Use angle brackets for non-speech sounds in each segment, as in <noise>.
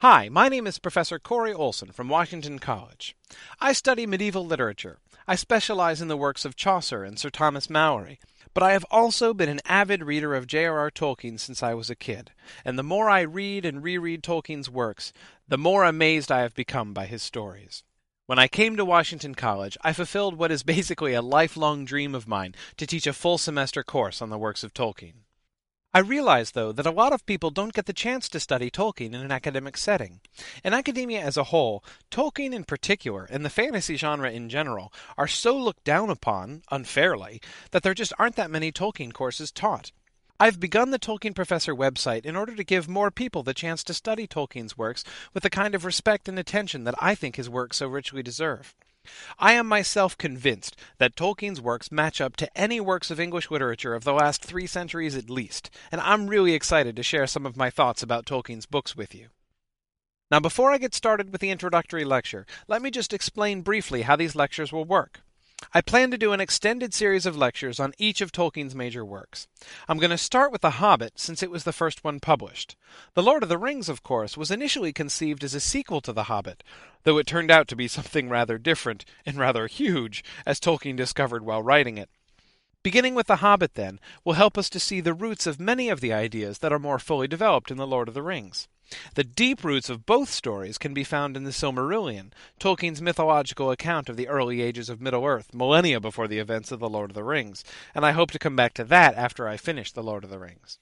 Hi, my name is Professor Corey Olsen from Washington College. I study medieval literature. I specialize in the works of Chaucer and Sir Thomas Malory, but I have also been an avid reader of J.R.R. Tolkien since I was a kid, and the more I read and reread Tolkien's works, the more amazed I have become by his stories. When I came to Washington College, I fulfilled what is basically a lifelong dream of mine to teach a full semester course on the works of Tolkien. I realize, though, that a lot of people don't get the chance to study Tolkien in an academic setting. In academia as a whole, Tolkien in particular, and the fantasy genre in general, are so looked down upon, unfairly, that there just aren't that many Tolkien courses taught. I've begun the Tolkien Professor website in order to give more people the chance to study Tolkien's works with the kind of respect and attention that I think his works so richly deserve. I am myself convinced that Tolkien's works match up to any works of English literature of the last three centuries at least, and I'm really excited to share some of my thoughts about Tolkien's books with you. Now, before I get started with the introductory lecture, let me just explain briefly how these lectures will work. I plan to do an extended series of lectures on each of Tolkien's major works. I'm going to start with The Hobbit since it was the first one published. The Lord of the Rings, of course, was initially conceived as a sequel to The Hobbit, though it turned out to be something rather different and rather huge, as Tolkien discovered while writing it. Beginning with The Hobbit, then, will help us to see the roots of many of the ideas that are more fully developed in The Lord of the Rings. The deep roots of both stories can be found in the Silmarillion, Tolkien's mythological account of the early ages of Middle Earth, millennia before the events of The Lord of the Rings, and I hope to come back to that after I finish The Lord of the Rings.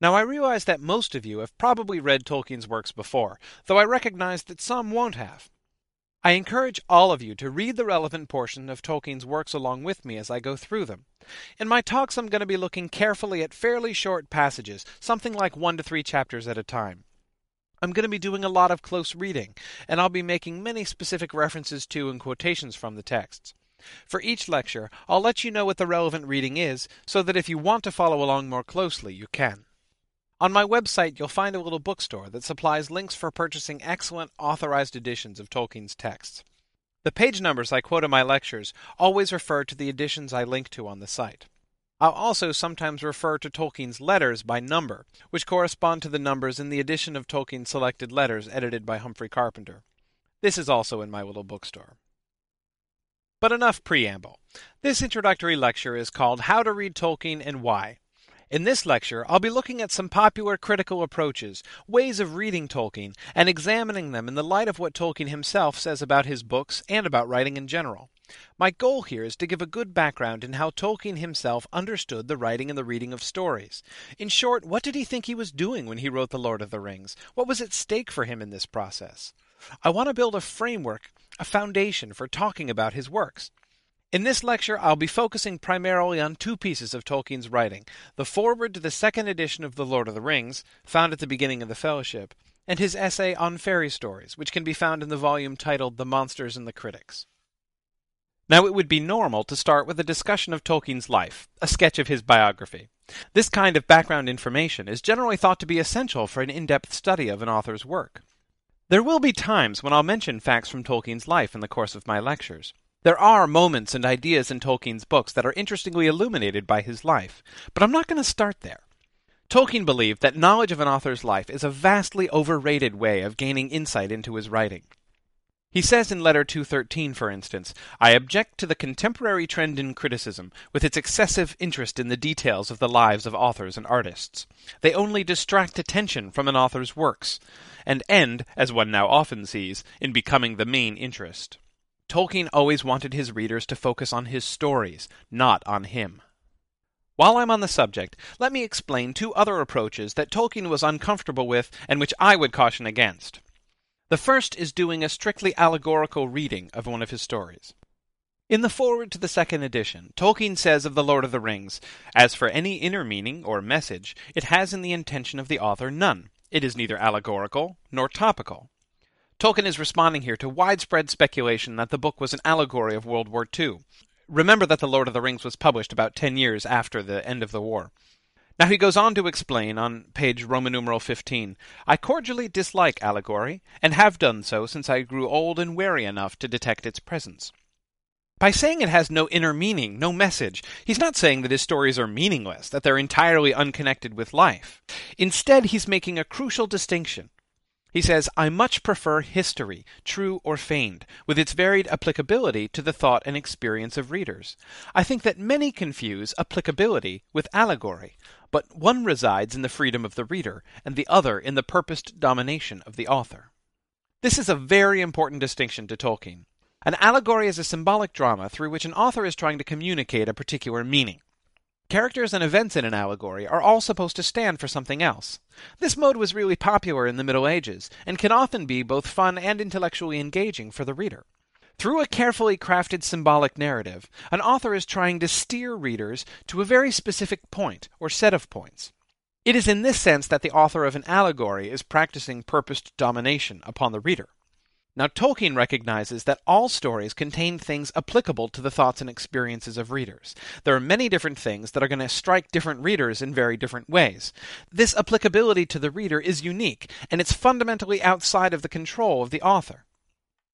Now, I realize that most of you have probably read Tolkien's works before, though I recognize that some won't have. I encourage all of you to read the relevant portion of Tolkien's works along with me as I go through them. In my talks, I'm going to be looking carefully at fairly short passages, something like one to three chapters at a time. I'm going to be doing a lot of close reading, and I'll be making many specific references to and quotations from the texts. For each lecture, I'll let you know what the relevant reading is, so that if you want to follow along more closely, you can. On my website, you'll find a little bookstore that supplies links for purchasing excellent authorized editions of Tolkien's texts. The page numbers I quote in my lectures always refer to the editions I link to on the site. I'll also sometimes refer to Tolkien's letters by number, which correspond to the numbers in the edition of Tolkien's selected letters edited by Humphrey Carpenter. This is also in my little bookstore. But enough preamble. This introductory lecture is called How to Read Tolkien and Why. In this lecture, I'll be looking at some popular critical approaches, ways of reading Tolkien, and examining them in the light of what Tolkien himself says about his books and about writing in general. My goal here is to give a good background in how Tolkien himself understood the writing and the reading of stories. In short, what did he think he was doing when he wrote The Lord of the Rings? What was at stake for him in this process? I want to build a framework, a foundation for talking about his works. In this lecture, I'll be focusing primarily on two pieces of Tolkien's writing the foreword to the second edition of The Lord of the Rings, found at the beginning of the Fellowship, and his essay on fairy stories, which can be found in the volume titled The Monsters and the Critics. Now, it would be normal to start with a discussion of Tolkien's life, a sketch of his biography. This kind of background information is generally thought to be essential for an in depth study of an author's work. There will be times when I'll mention facts from Tolkien's life in the course of my lectures. There are moments and ideas in Tolkien's books that are interestingly illuminated by his life, but I'm not going to start there. Tolkien believed that knowledge of an author's life is a vastly overrated way of gaining insight into his writing. He says in Letter 213, for instance, I object to the contemporary trend in criticism, with its excessive interest in the details of the lives of authors and artists. They only distract attention from an author's works, and end, as one now often sees, in becoming the main interest. Tolkien always wanted his readers to focus on his stories, not on him. While I'm on the subject, let me explain two other approaches that Tolkien was uncomfortable with and which I would caution against. The first is doing a strictly allegorical reading of one of his stories. In the foreword to the second edition, Tolkien says of The Lord of the Rings, As for any inner meaning or message, it has in the intention of the author none. It is neither allegorical nor topical. Tolkien is responding here to widespread speculation that the book was an allegory of World War II. Remember that The Lord of the Rings was published about ten years after the end of the war. Now he goes on to explain on page Roman numeral 15 I cordially dislike allegory, and have done so since I grew old and wary enough to detect its presence. By saying it has no inner meaning, no message, he's not saying that his stories are meaningless, that they're entirely unconnected with life. Instead, he's making a crucial distinction. He says, I much prefer history, true or feigned, with its varied applicability to the thought and experience of readers. I think that many confuse applicability with allegory, but one resides in the freedom of the reader, and the other in the purposed domination of the author. This is a very important distinction to Tolkien. An allegory is a symbolic drama through which an author is trying to communicate a particular meaning. Characters and events in an allegory are all supposed to stand for something else. This mode was really popular in the Middle Ages, and can often be both fun and intellectually engaging for the reader. Through a carefully crafted symbolic narrative, an author is trying to steer readers to a very specific point or set of points. It is in this sense that the author of an allegory is practicing purposed domination upon the reader. Now, Tolkien recognizes that all stories contain things applicable to the thoughts and experiences of readers. There are many different things that are going to strike different readers in very different ways. This applicability to the reader is unique, and it's fundamentally outside of the control of the author.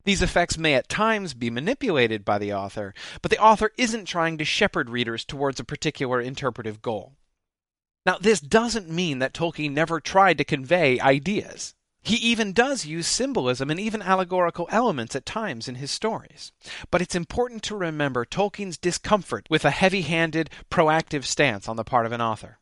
These effects may at times be manipulated by the author, but the author isn't trying to shepherd readers towards a particular interpretive goal. Now, this doesn't mean that Tolkien never tried to convey ideas. He even does use symbolism and even allegorical elements at times in his stories. But it's important to remember Tolkien's discomfort with a heavy handed, proactive stance on the part of an author.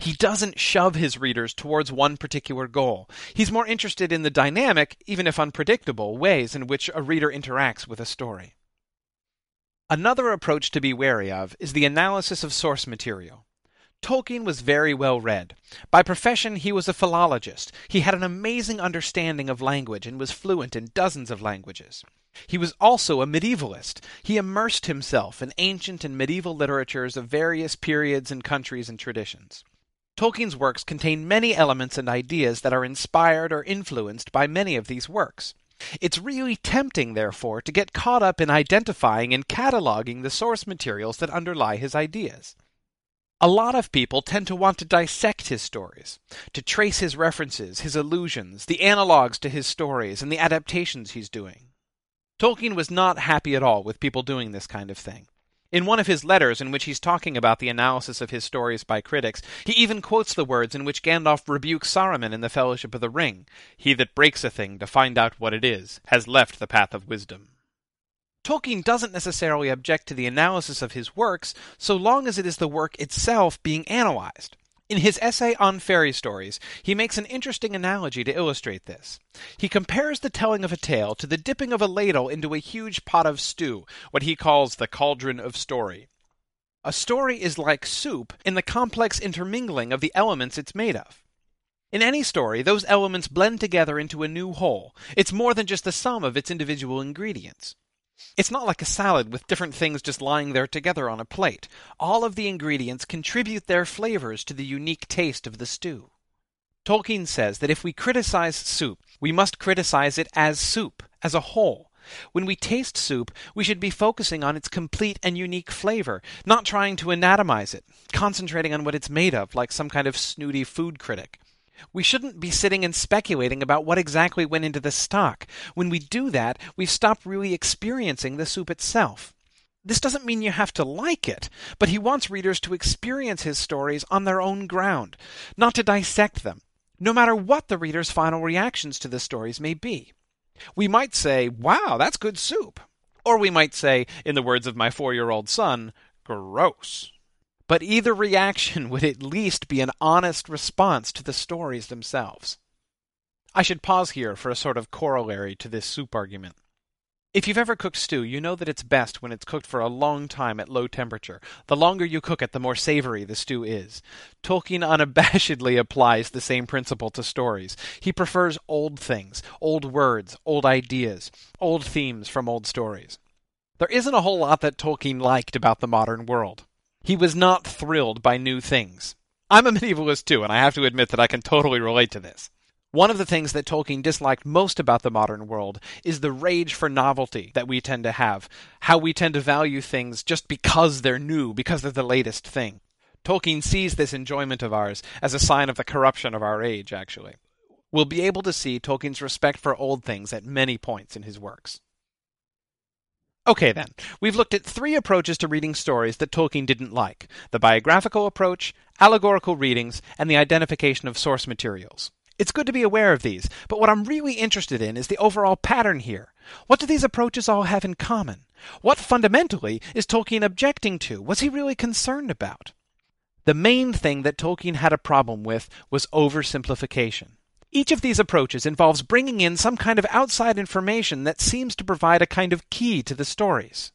He doesn't shove his readers towards one particular goal. He's more interested in the dynamic, even if unpredictable, ways in which a reader interacts with a story. Another approach to be wary of is the analysis of source material. Tolkien was very well read. By profession, he was a philologist. He had an amazing understanding of language and was fluent in dozens of languages. He was also a medievalist. He immersed himself in ancient and medieval literatures of various periods and countries and traditions. Tolkien's works contain many elements and ideas that are inspired or influenced by many of these works. It's really tempting, therefore, to get caught up in identifying and cataloging the source materials that underlie his ideas. A lot of people tend to want to dissect his stories, to trace his references, his allusions, the analogues to his stories, and the adaptations he's doing. Tolkien was not happy at all with people doing this kind of thing. In one of his letters, in which he's talking about the analysis of his stories by critics, he even quotes the words in which Gandalf rebukes Saruman in the Fellowship of the Ring He that breaks a thing to find out what it is has left the path of wisdom. Tolkien doesn't necessarily object to the analysis of his works so long as it is the work itself being analyzed. In his essay on fairy stories, he makes an interesting analogy to illustrate this. He compares the telling of a tale to the dipping of a ladle into a huge pot of stew, what he calls the cauldron of story. A story is like soup in the complex intermingling of the elements it's made of. In any story, those elements blend together into a new whole. It's more than just the sum of its individual ingredients. It's not like a salad with different things just lying there together on a plate. All of the ingredients contribute their flavors to the unique taste of the stew. Tolkien says that if we criticize soup, we must criticize it as soup, as a whole. When we taste soup, we should be focusing on its complete and unique flavor, not trying to anatomize it, concentrating on what it's made of like some kind of snooty food critic. We shouldn't be sitting and speculating about what exactly went into the stock. When we do that, we stop really experiencing the soup itself. This doesn't mean you have to like it, but he wants readers to experience his stories on their own ground, not to dissect them, no matter what the reader's final reactions to the stories may be. We might say, wow, that's good soup. Or we might say, in the words of my four year old son, gross. But either reaction would at least be an honest response to the stories themselves. I should pause here for a sort of corollary to this soup argument. If you've ever cooked stew, you know that it's best when it's cooked for a long time at low temperature. The longer you cook it, the more savory the stew is. Tolkien unabashedly applies the same principle to stories. He prefers old things, old words, old ideas, old themes from old stories. There isn't a whole lot that Tolkien liked about the modern world. He was not thrilled by new things. I'm a <laughs> medievalist too, and I have to admit that I can totally relate to this. One of the things that Tolkien disliked most about the modern world is the rage for novelty that we tend to have, how we tend to value things just because they're new, because they're the latest thing. Tolkien sees this enjoyment of ours as a sign of the corruption of our age, actually. We'll be able to see Tolkien's respect for old things at many points in his works. Okay, then. We've looked at three approaches to reading stories that Tolkien didn't like the biographical approach, allegorical readings, and the identification of source materials. It's good to be aware of these, but what I'm really interested in is the overall pattern here. What do these approaches all have in common? What fundamentally is Tolkien objecting to? What's he really concerned about? The main thing that Tolkien had a problem with was oversimplification. Each of these approaches involves bringing in some kind of outside information that seems to provide a kind of key to the stories.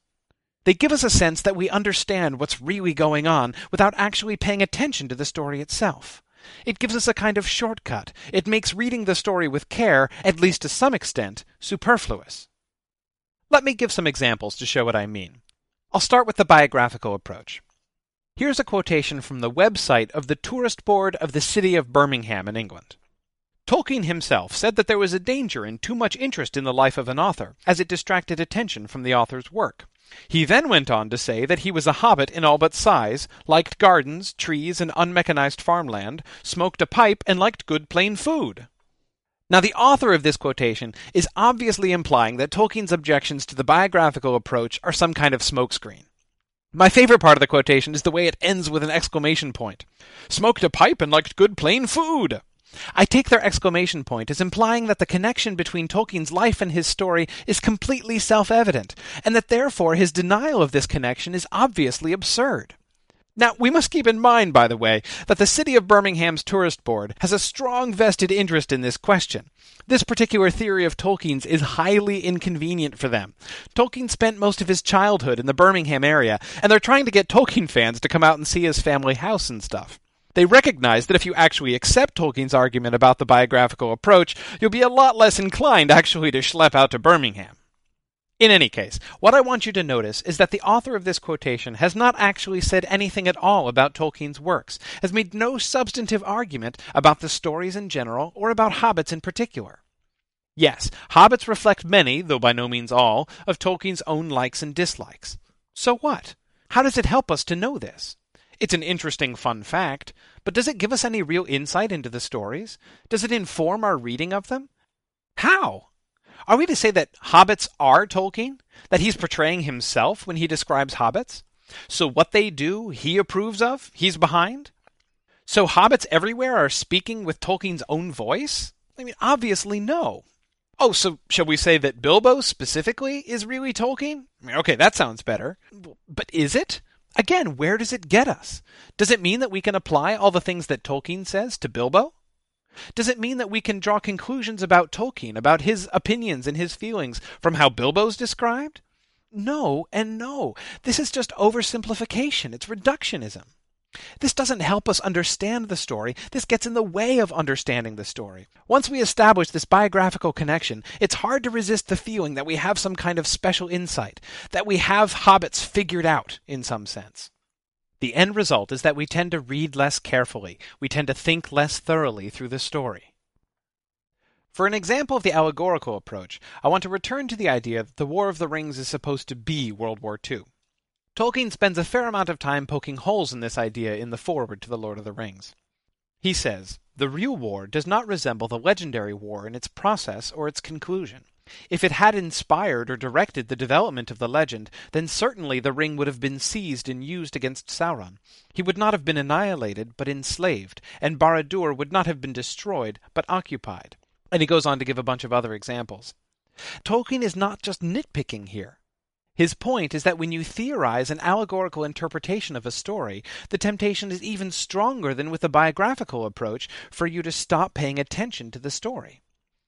They give us a sense that we understand what's really going on without actually paying attention to the story itself. It gives us a kind of shortcut. It makes reading the story with care, at least to some extent, superfluous. Let me give some examples to show what I mean. I'll start with the biographical approach. Here's a quotation from the website of the Tourist Board of the City of Birmingham in England. Tolkien himself said that there was a danger in too much interest in the life of an author, as it distracted attention from the author's work. He then went on to say that he was a hobbit in all but size, liked gardens, trees, and unmechanized farmland, smoked a pipe, and liked good plain food. Now, the author of this quotation is obviously implying that Tolkien's objections to the biographical approach are some kind of smokescreen. My favorite part of the quotation is the way it ends with an exclamation point. Smoked a pipe and liked good plain food. I take their exclamation point as implying that the connection between Tolkien's life and his story is completely self evident, and that therefore his denial of this connection is obviously absurd. Now, we must keep in mind, by the way, that the City of Birmingham's Tourist Board has a strong vested interest in this question. This particular theory of Tolkien's is highly inconvenient for them. Tolkien spent most of his childhood in the Birmingham area, and they're trying to get Tolkien fans to come out and see his family house and stuff. They recognize that if you actually accept Tolkien's argument about the biographical approach, you'll be a lot less inclined actually to schlep out to Birmingham. In any case, what I want you to notice is that the author of this quotation has not actually said anything at all about Tolkien's works, has made no substantive argument about the stories in general or about hobbits in particular. Yes, hobbits reflect many, though by no means all, of Tolkien's own likes and dislikes. So what? How does it help us to know this? It's an interesting fun fact, but does it give us any real insight into the stories? Does it inform our reading of them? How? Are we to say that hobbits are Tolkien? That he's portraying himself when he describes hobbits? So what they do, he approves of? He's behind? So hobbits everywhere are speaking with Tolkien's own voice? I mean, obviously no. Oh, so shall we say that Bilbo specifically is really Tolkien? Okay, that sounds better. But is it? Again, where does it get us? Does it mean that we can apply all the things that Tolkien says to Bilbo? Does it mean that we can draw conclusions about Tolkien, about his opinions and his feelings, from how Bilbo's described? No, and no. This is just oversimplification. It's reductionism. This doesn't help us understand the story. This gets in the way of understanding the story. Once we establish this biographical connection, it's hard to resist the feeling that we have some kind of special insight, that we have hobbits figured out in some sense. The end result is that we tend to read less carefully, we tend to think less thoroughly through the story. For an example of the allegorical approach, I want to return to the idea that the War of the Rings is supposed to be World War II. Tolkien spends a fair amount of time poking holes in this idea in the foreword to The Lord of the Rings. He says, The real war does not resemble the legendary war in its process or its conclusion. If it had inspired or directed the development of the legend, then certainly the ring would have been seized and used against Sauron. He would not have been annihilated, but enslaved, and Barad-dûr would not have been destroyed, but occupied. And he goes on to give a bunch of other examples. Tolkien is not just nitpicking here. His point is that when you theorize an allegorical interpretation of a story, the temptation is even stronger than with a biographical approach for you to stop paying attention to the story.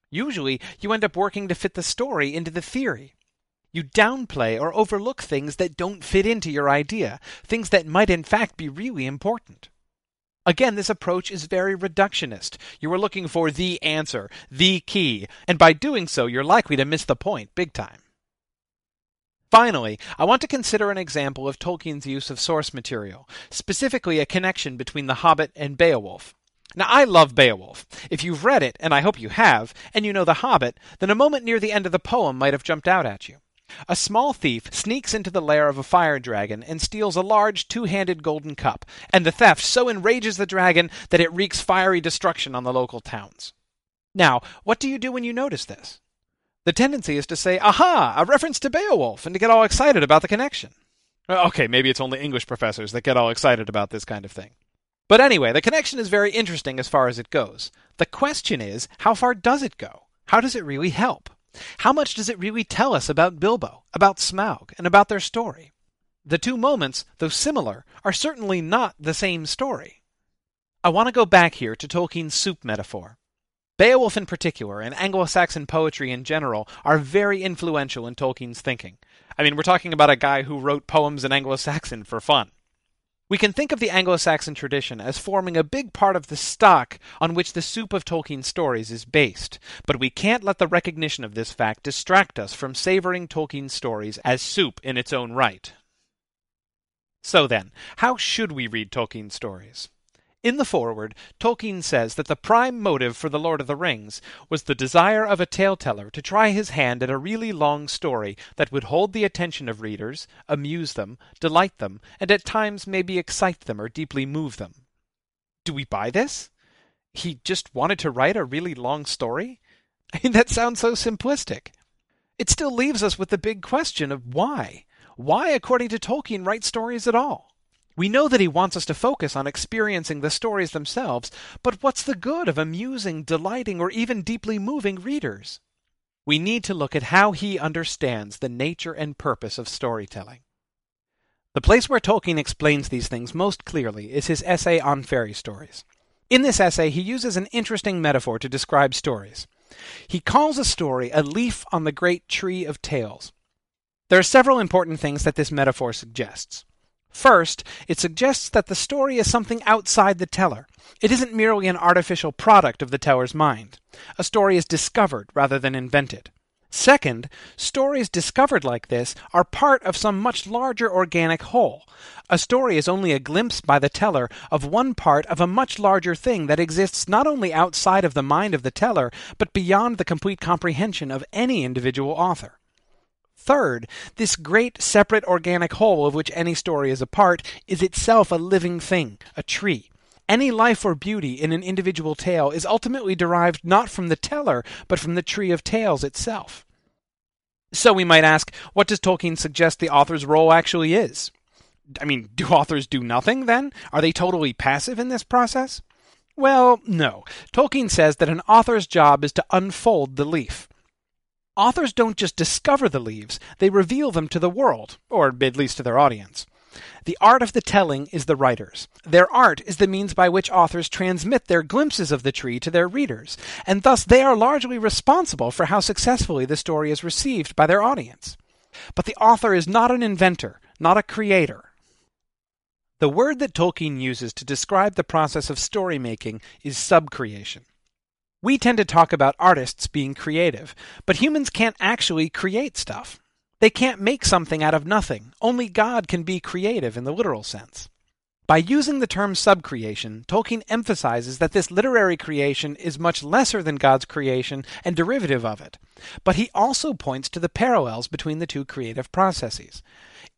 Usually, you end up working to fit the story into the theory. You downplay or overlook things that don't fit into your idea, things that might in fact be really important. Again, this approach is very reductionist. You are looking for the answer, the key, and by doing so, you're likely to miss the point big time. Finally, I want to consider an example of Tolkien's use of source material, specifically a connection between The Hobbit and Beowulf. Now, I love Beowulf. If you've read it, and I hope you have, and you know The Hobbit, then a moment near the end of the poem might have jumped out at you. A small thief sneaks into the lair of a fire dragon and steals a large two handed golden cup, and the theft so enrages the dragon that it wreaks fiery destruction on the local towns. Now, what do you do when you notice this? The tendency is to say, aha, a reference to Beowulf, and to get all excited about the connection. Okay, maybe it's only English professors that get all excited about this kind of thing. But anyway, the connection is very interesting as far as it goes. The question is, how far does it go? How does it really help? How much does it really tell us about Bilbo, about Smaug, and about their story? The two moments, though similar, are certainly not the same story. I want to go back here to Tolkien's soup metaphor. Beowulf in particular, and Anglo Saxon poetry in general, are very influential in Tolkien's thinking. I mean, we're talking about a guy who wrote poems in Anglo Saxon for fun. We can think of the Anglo Saxon tradition as forming a big part of the stock on which the soup of Tolkien's stories is based, but we can't let the recognition of this fact distract us from savoring Tolkien's stories as soup in its own right. So then, how should we read Tolkien's stories? In the foreword, Tolkien says that the prime motive for The Lord of the Rings was the desire of a tale-teller to try his hand at a really long story that would hold the attention of readers, amuse them, delight them, and at times maybe excite them or deeply move them. Do we buy this? He just wanted to write a really long story? <laughs> I mean, that sounds so simplistic. It still leaves us with the big question of why. Why, according to Tolkien, write stories at all? We know that he wants us to focus on experiencing the stories themselves, but what's the good of amusing, delighting, or even deeply moving readers? We need to look at how he understands the nature and purpose of storytelling. The place where Tolkien explains these things most clearly is his essay on fairy stories. In this essay, he uses an interesting metaphor to describe stories. He calls a story a leaf on the great tree of tales. There are several important things that this metaphor suggests. First, it suggests that the story is something outside the teller. It isn't merely an artificial product of the teller's mind. A story is discovered rather than invented. Second, stories discovered like this are part of some much larger organic whole. A story is only a glimpse by the teller of one part of a much larger thing that exists not only outside of the mind of the teller, but beyond the complete comprehension of any individual author. Third, this great separate organic whole of which any story is a part is itself a living thing, a tree. Any life or beauty in an individual tale is ultimately derived not from the teller, but from the tree of tales itself. So we might ask, what does Tolkien suggest the author's role actually is? I mean, do authors do nothing then? Are they totally passive in this process? Well, no. Tolkien says that an author's job is to unfold the leaf. Authors don't just discover the leaves, they reveal them to the world, or at least to their audience. The art of the telling is the writer's. Their art is the means by which authors transmit their glimpses of the tree to their readers, and thus they are largely responsible for how successfully the story is received by their audience. But the author is not an inventor, not a creator. The word that Tolkien uses to describe the process of story making is subcreation. We tend to talk about artists being creative, but humans can't actually create stuff. They can't make something out of nothing. Only God can be creative in the literal sense. By using the term subcreation, Tolkien emphasizes that this literary creation is much lesser than God's creation and derivative of it. But he also points to the parallels between the two creative processes.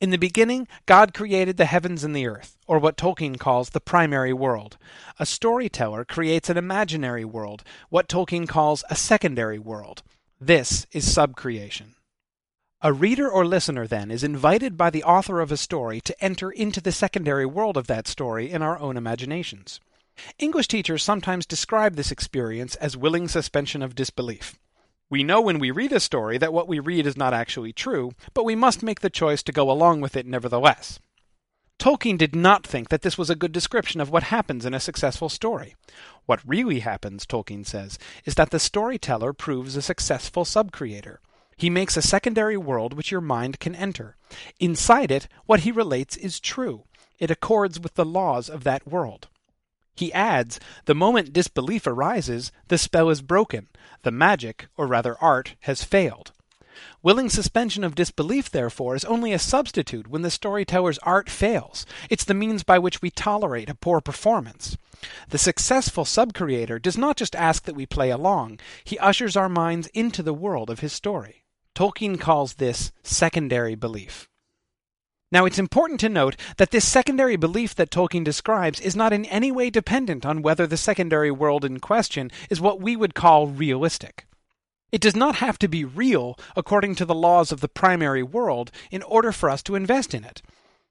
In the beginning, God created the heavens and the earth, or what Tolkien calls the primary world. A storyteller creates an imaginary world, what Tolkien calls a secondary world. This is subcreation. A reader or listener, then, is invited by the author of a story to enter into the secondary world of that story in our own imaginations. English teachers sometimes describe this experience as willing suspension of disbelief. We know when we read a story that what we read is not actually true, but we must make the choice to go along with it nevertheless. Tolkien did not think that this was a good description of what happens in a successful story. What really happens, Tolkien says, is that the storyteller proves a successful subcreator. He makes a secondary world which your mind can enter. Inside it, what he relates is true. It accords with the laws of that world. He adds, the moment disbelief arises, the spell is broken, the magic, or rather art, has failed. Willing suspension of disbelief, therefore, is only a substitute when the storyteller's art fails. It's the means by which we tolerate a poor performance. The successful subcreator does not just ask that we play along, he ushers our minds into the world of his story. Tolkien calls this secondary belief. Now, it's important to note that this secondary belief that Tolkien describes is not in any way dependent on whether the secondary world in question is what we would call realistic. It does not have to be real according to the laws of the primary world in order for us to invest in it.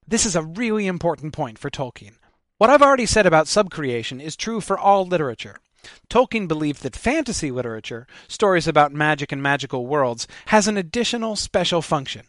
This is a really important point for Tolkien. What I've already said about subcreation is true for all literature. Tolkien believed that fantasy literature, stories about magic and magical worlds, has an additional special function.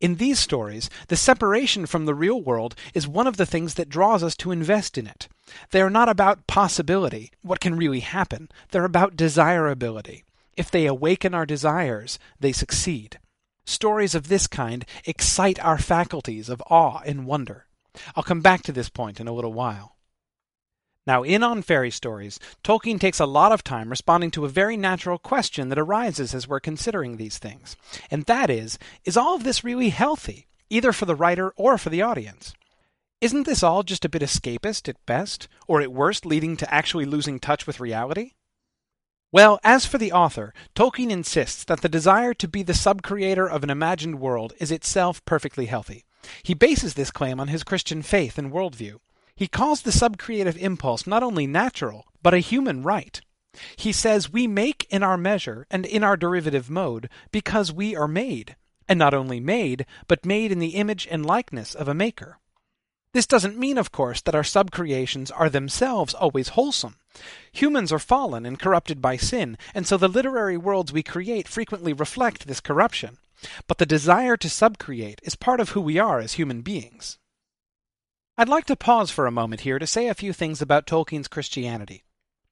In these stories, the separation from the real world is one of the things that draws us to invest in it. They are not about possibility, what can really happen. They're about desirability. If they awaken our desires, they succeed. Stories of this kind excite our faculties of awe and wonder. I'll come back to this point in a little while. Now, in On Fairy Stories, Tolkien takes a lot of time responding to a very natural question that arises as we're considering these things. And that is, is all of this really healthy, either for the writer or for the audience? Isn't this all just a bit escapist at best, or at worst leading to actually losing touch with reality? Well, as for the author, Tolkien insists that the desire to be the sub-creator of an imagined world is itself perfectly healthy. He bases this claim on his Christian faith and worldview. He calls the subcreative impulse not only natural, but a human right. He says we make in our measure and in our derivative mode because we are made, and not only made, but made in the image and likeness of a maker. This doesn't mean, of course, that our subcreations are themselves always wholesome. Humans are fallen and corrupted by sin, and so the literary worlds we create frequently reflect this corruption. But the desire to subcreate is part of who we are as human beings. I'd like to pause for a moment here to say a few things about Tolkien's Christianity.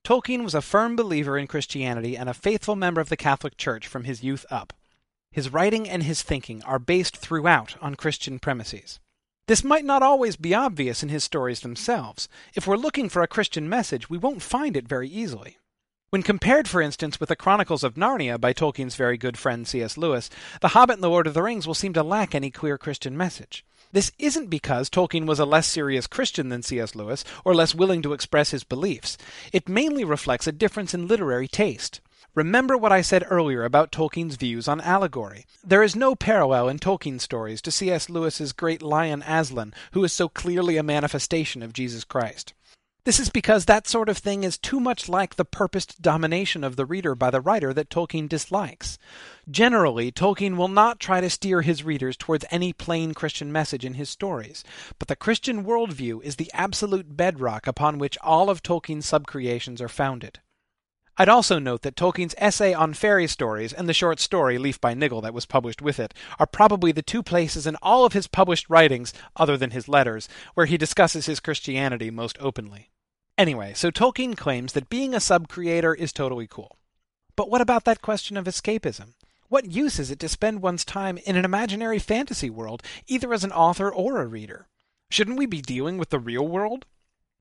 Tolkien was a firm believer in Christianity and a faithful member of the Catholic Church from his youth up. His writing and his thinking are based throughout on Christian premises. This might not always be obvious in his stories themselves. If we're looking for a Christian message, we won't find it very easily. When compared, for instance, with the Chronicles of Narnia by Tolkien's very good friend C.S. Lewis, The Hobbit and the Lord of the Rings will seem to lack any clear Christian message. This isn't because Tolkien was a less serious Christian than C.S. Lewis, or less willing to express his beliefs. It mainly reflects a difference in literary taste. Remember what I said earlier about Tolkien's views on allegory. There is no parallel in Tolkien's stories to C.S. Lewis's great lion Aslan, who is so clearly a manifestation of Jesus Christ. This is because that sort of thing is too much like the purposed domination of the reader by the writer that Tolkien dislikes. Generally, Tolkien will not try to steer his readers towards any plain Christian message in his stories, but the Christian worldview is the absolute bedrock upon which all of Tolkien's subcreations are founded. I'd also note that Tolkien's essay on fairy stories and the short story Leaf by Niggle that was published with it are probably the two places in all of his published writings, other than his letters, where he discusses his Christianity most openly. Anyway, so Tolkien claims that being a sub-creator is totally cool. But what about that question of escapism? What use is it to spend one's time in an imaginary fantasy world, either as an author or a reader? Shouldn't we be dealing with the real world?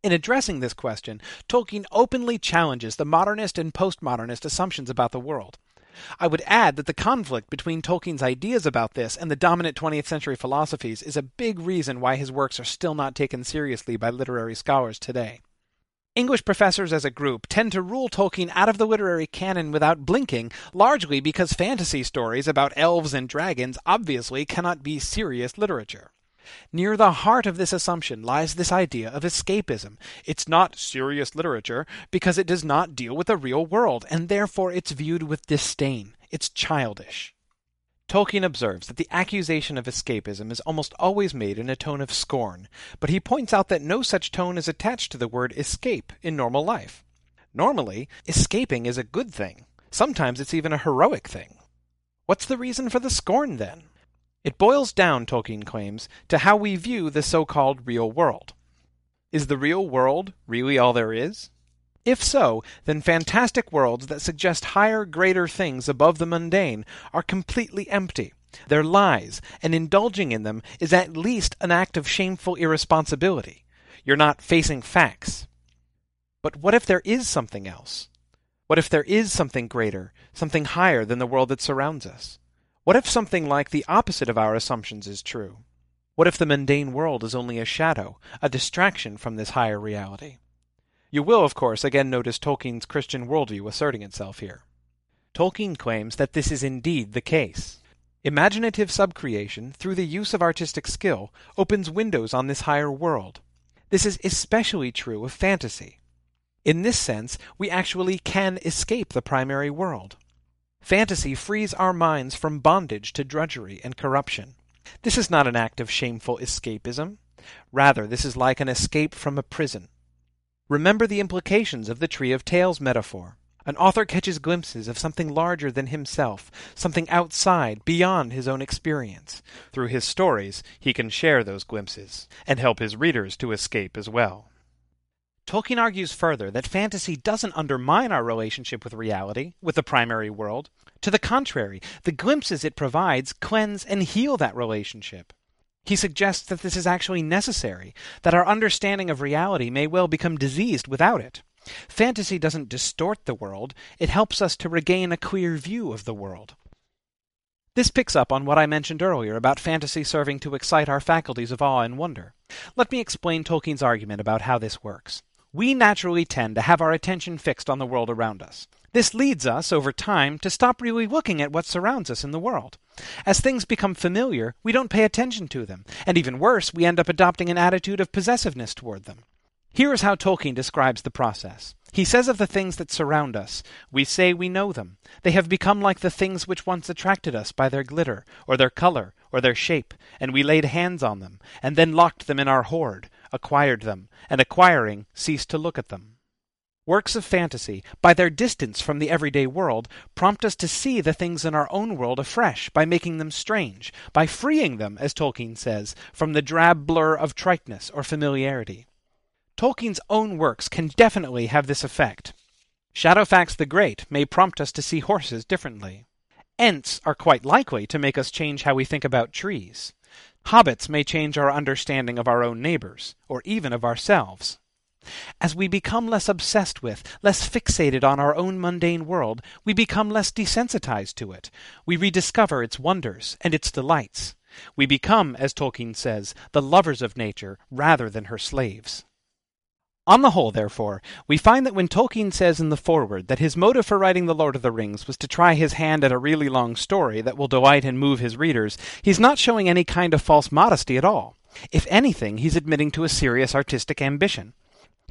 In addressing this question, Tolkien openly challenges the modernist and postmodernist assumptions about the world. I would add that the conflict between Tolkien's ideas about this and the dominant 20th century philosophies is a big reason why his works are still not taken seriously by literary scholars today. English professors as a group tend to rule Tolkien out of the literary canon without blinking, largely because fantasy stories about elves and dragons obviously cannot be serious literature. Near the heart of this assumption lies this idea of escapism. It's not serious literature because it does not deal with the real world, and therefore it's viewed with disdain. It's childish. Tolkien observes that the accusation of escapism is almost always made in a tone of scorn, but he points out that no such tone is attached to the word escape in normal life. Normally, escaping is a good thing. Sometimes it's even a heroic thing. What's the reason for the scorn, then? It boils down, Tolkien claims, to how we view the so-called real world. Is the real world really all there is? If so, then fantastic worlds that suggest higher, greater things above the mundane are completely empty. They're lies, and indulging in them is at least an act of shameful irresponsibility. You're not facing facts. But what if there is something else? What if there is something greater, something higher than the world that surrounds us? What if something like the opposite of our assumptions is true? What if the mundane world is only a shadow, a distraction from this higher reality? You will, of course, again notice Tolkien's Christian worldview asserting itself here. Tolkien claims that this is indeed the case. Imaginative subcreation, through the use of artistic skill, opens windows on this higher world. This is especially true of fantasy. In this sense, we actually can escape the primary world. Fantasy frees our minds from bondage to drudgery and corruption. This is not an act of shameful escapism. Rather, this is like an escape from a prison. Remember the implications of the Tree of Tales metaphor. An author catches glimpses of something larger than himself, something outside, beyond his own experience. Through his stories, he can share those glimpses, and help his readers to escape as well. Tolkien argues further that fantasy doesn't undermine our relationship with reality, with the primary world. To the contrary, the glimpses it provides cleanse and heal that relationship. He suggests that this is actually necessary, that our understanding of reality may well become diseased without it. Fantasy doesn't distort the world, it helps us to regain a clear view of the world. This picks up on what I mentioned earlier about fantasy serving to excite our faculties of awe and wonder. Let me explain Tolkien's argument about how this works. We naturally tend to have our attention fixed on the world around us. This leads us, over time, to stop really looking at what surrounds us in the world. As things become familiar, we don't pay attention to them, and even worse, we end up adopting an attitude of possessiveness toward them. Here is how Tolkien describes the process. He says of the things that surround us, We say we know them. They have become like the things which once attracted us by their glitter, or their color, or their shape, and we laid hands on them, and then locked them in our hoard, acquired them, and acquiring, ceased to look at them. Works of fantasy, by their distance from the everyday world, prompt us to see the things in our own world afresh by making them strange, by freeing them, as Tolkien says, from the drab blur of triteness or familiarity. Tolkien's own works can definitely have this effect. Shadowfax the Great may prompt us to see horses differently. Ents are quite likely to make us change how we think about trees. Hobbits may change our understanding of our own neighbors, or even of ourselves. As we become less obsessed with, less fixated on our own mundane world, we become less desensitized to it. We rediscover its wonders and its delights. We become, as Tolkien says, the lovers of nature rather than her slaves. On the whole, therefore, we find that when Tolkien says in the foreword that his motive for writing The Lord of the Rings was to try his hand at a really long story that will delight and move his readers, he's not showing any kind of false modesty at all. If anything, he's admitting to a serious artistic ambition.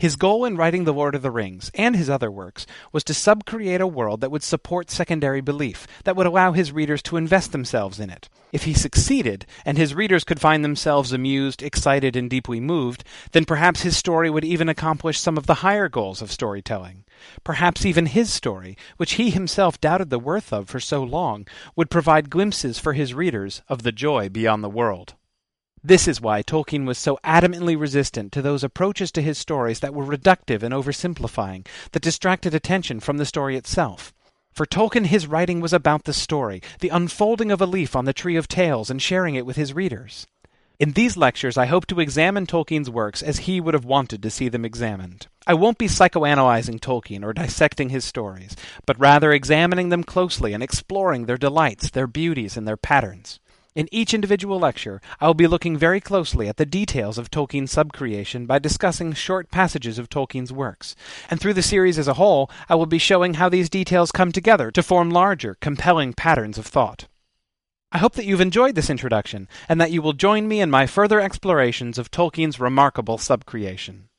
His goal in writing The Lord of the Rings, and his other works, was to subcreate a world that would support secondary belief, that would allow his readers to invest themselves in it. If he succeeded, and his readers could find themselves amused, excited, and deeply moved, then perhaps his story would even accomplish some of the higher goals of storytelling. Perhaps even his story, which he himself doubted the worth of for so long, would provide glimpses for his readers of the joy beyond the world. This is why Tolkien was so adamantly resistant to those approaches to his stories that were reductive and oversimplifying, that distracted attention from the story itself. For Tolkien, his writing was about the story, the unfolding of a leaf on the Tree of Tales, and sharing it with his readers. In these lectures, I hope to examine Tolkien's works as he would have wanted to see them examined. I won't be psychoanalyzing Tolkien or dissecting his stories, but rather examining them closely and exploring their delights, their beauties, and their patterns. In each individual lecture, I will be looking very closely at the details of Tolkien's subcreation by discussing short passages of Tolkien's works. And through the series as a whole, I will be showing how these details come together to form larger, compelling patterns of thought. I hope that you've enjoyed this introduction, and that you will join me in my further explorations of Tolkien's remarkable subcreation.